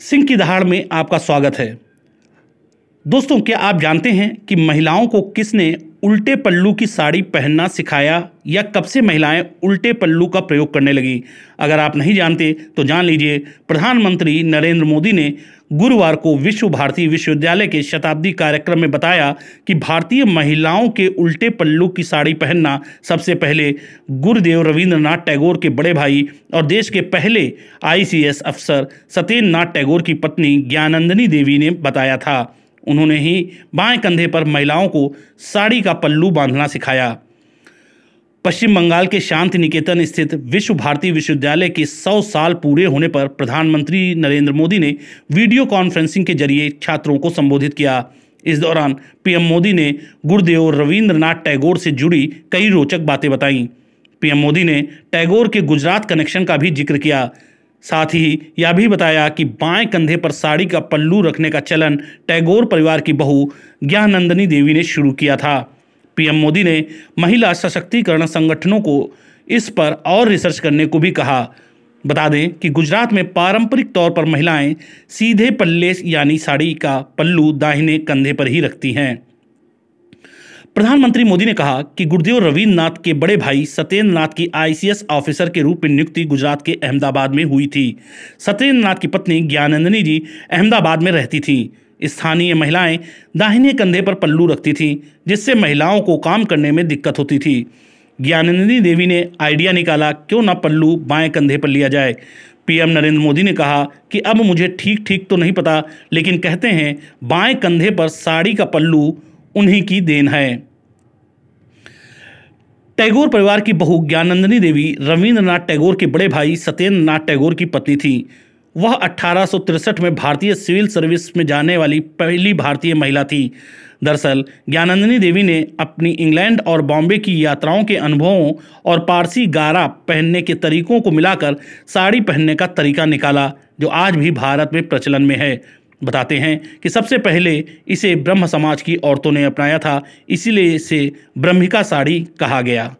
सिंह की दहाड़ में आपका स्वागत है। दोस्तों, क्या आप जानते हैं कि महिलाओं को किसने उल्टे पल्लू की साड़ी पहनना सिखाया या कब से महिलाएँ उल्टे पल्लू का प्रयोग करने लगी? अगर आप नहीं जानते तो जान लीजिए, प्रधानमंत्री नरेंद्र मोदी ने गुरुवार को विश्व भारती विश्वविद्यालय के शताब्दी कार्यक्रम में बताया कि भारतीय महिलाओं के उल्टे पल्लू की साड़ी पहनना सबसे पहले गुरुदेव रविंद्रनाथ टैगोर के बड़े भाई और देश के पहले आईसीएस अफसर सत्येंद्र नाथ टैगोर की पत्नी ज्ञानंदनी देवी ने बताया था। उन्होंने ही बाएँ कंधे पर महिलाओं को साड़ी का पल्लू बांधना सिखाया। पश्चिम बंगाल के शांति निकेतन स्थित विश्व भारती विश्वविद्यालय के 100 साल पूरे होने पर प्रधानमंत्री नरेंद्र मोदी ने वीडियो कॉन्फ्रेंसिंग के ज़रिए छात्रों को संबोधित किया। इस दौरान पीएम मोदी ने गुरुदेव रविंद्रनाथ टैगोर से जुड़ी कई रोचक बातें बताईं। पीएम मोदी ने टैगोर के गुजरात कनेक्शन का भी ज़िक्र किया। साथ ही यह भी बताया कि बाएँ कंधे पर साड़ी का पल्लू रखने का चलन टैगोर परिवार की बहू ज्ञानंदनी देवी ने शुरू किया था। पीएम मोदी ने महिला सशक्तिकरण संगठनों को इस पर और रिसर्च करने को भी कहा। बता दें कि गुजरात में पारंपरिक तौर पर महिलाएँ सीधे पल्ले यानी साड़ी का पल्लू दाहिने कंधे पर ही रखती हैं। प्रधानमंत्री मोदी ने कहा कि गुरुदेव रविन्द्रनाथ के बड़े भाई सत्येंद्र नाथ की आईसीएस ऑफिसर के रूप में नियुक्ति गुजरात के अहमदाबाद में हुई थी। सत्येंद्र नाथ की पत्नी ज्ञानंदनी जी अहमदाबाद में रहती थीं। स्थानीय महिलाएँ दाहिने कंधे पर पल्लू रखती थीं, जिससे महिलाओं को काम करने में दिक्कत होती थी। ज्ञानंदिनी देवी ने आइडिया निकाला, क्यों ना पल्लू बाएँ कंधे पर लिया जाए? पीएम नरेंद्र मोदी ने कहा कि, अब मुझे ठीक ठीक तो नहीं पता, लेकिन कहते हैं बाएँ कंधे पर साड़ी का पल्लू उन्हीं की देन है। टैगोर परिवार की बहू ज्ञानंदनी देवी रविंद्रनाथ टैगोर के बड़े भाई सत्येंद्र नाथ टैगोर की पत्नी थी। वह अठारह में भारतीय सिविल सर्विस में जाने वाली पहली भारतीय महिला थी। दरअसल ज्ञानंदिनी देवी ने अपनी इंग्लैंड और बॉम्बे की यात्राओं के अनुभवों और पारसी गारा पहनने के तरीकों को मिलाकर साड़ी पहनने का तरीका निकाला, जो आज भी भारत में प्रचलन में है। बताते हैं कि सबसे पहले इसे ब्रह्म समाज की औरतों ने अपनाया था, इसीलिए इसे ब्रह्मिका साड़ी कहा गया।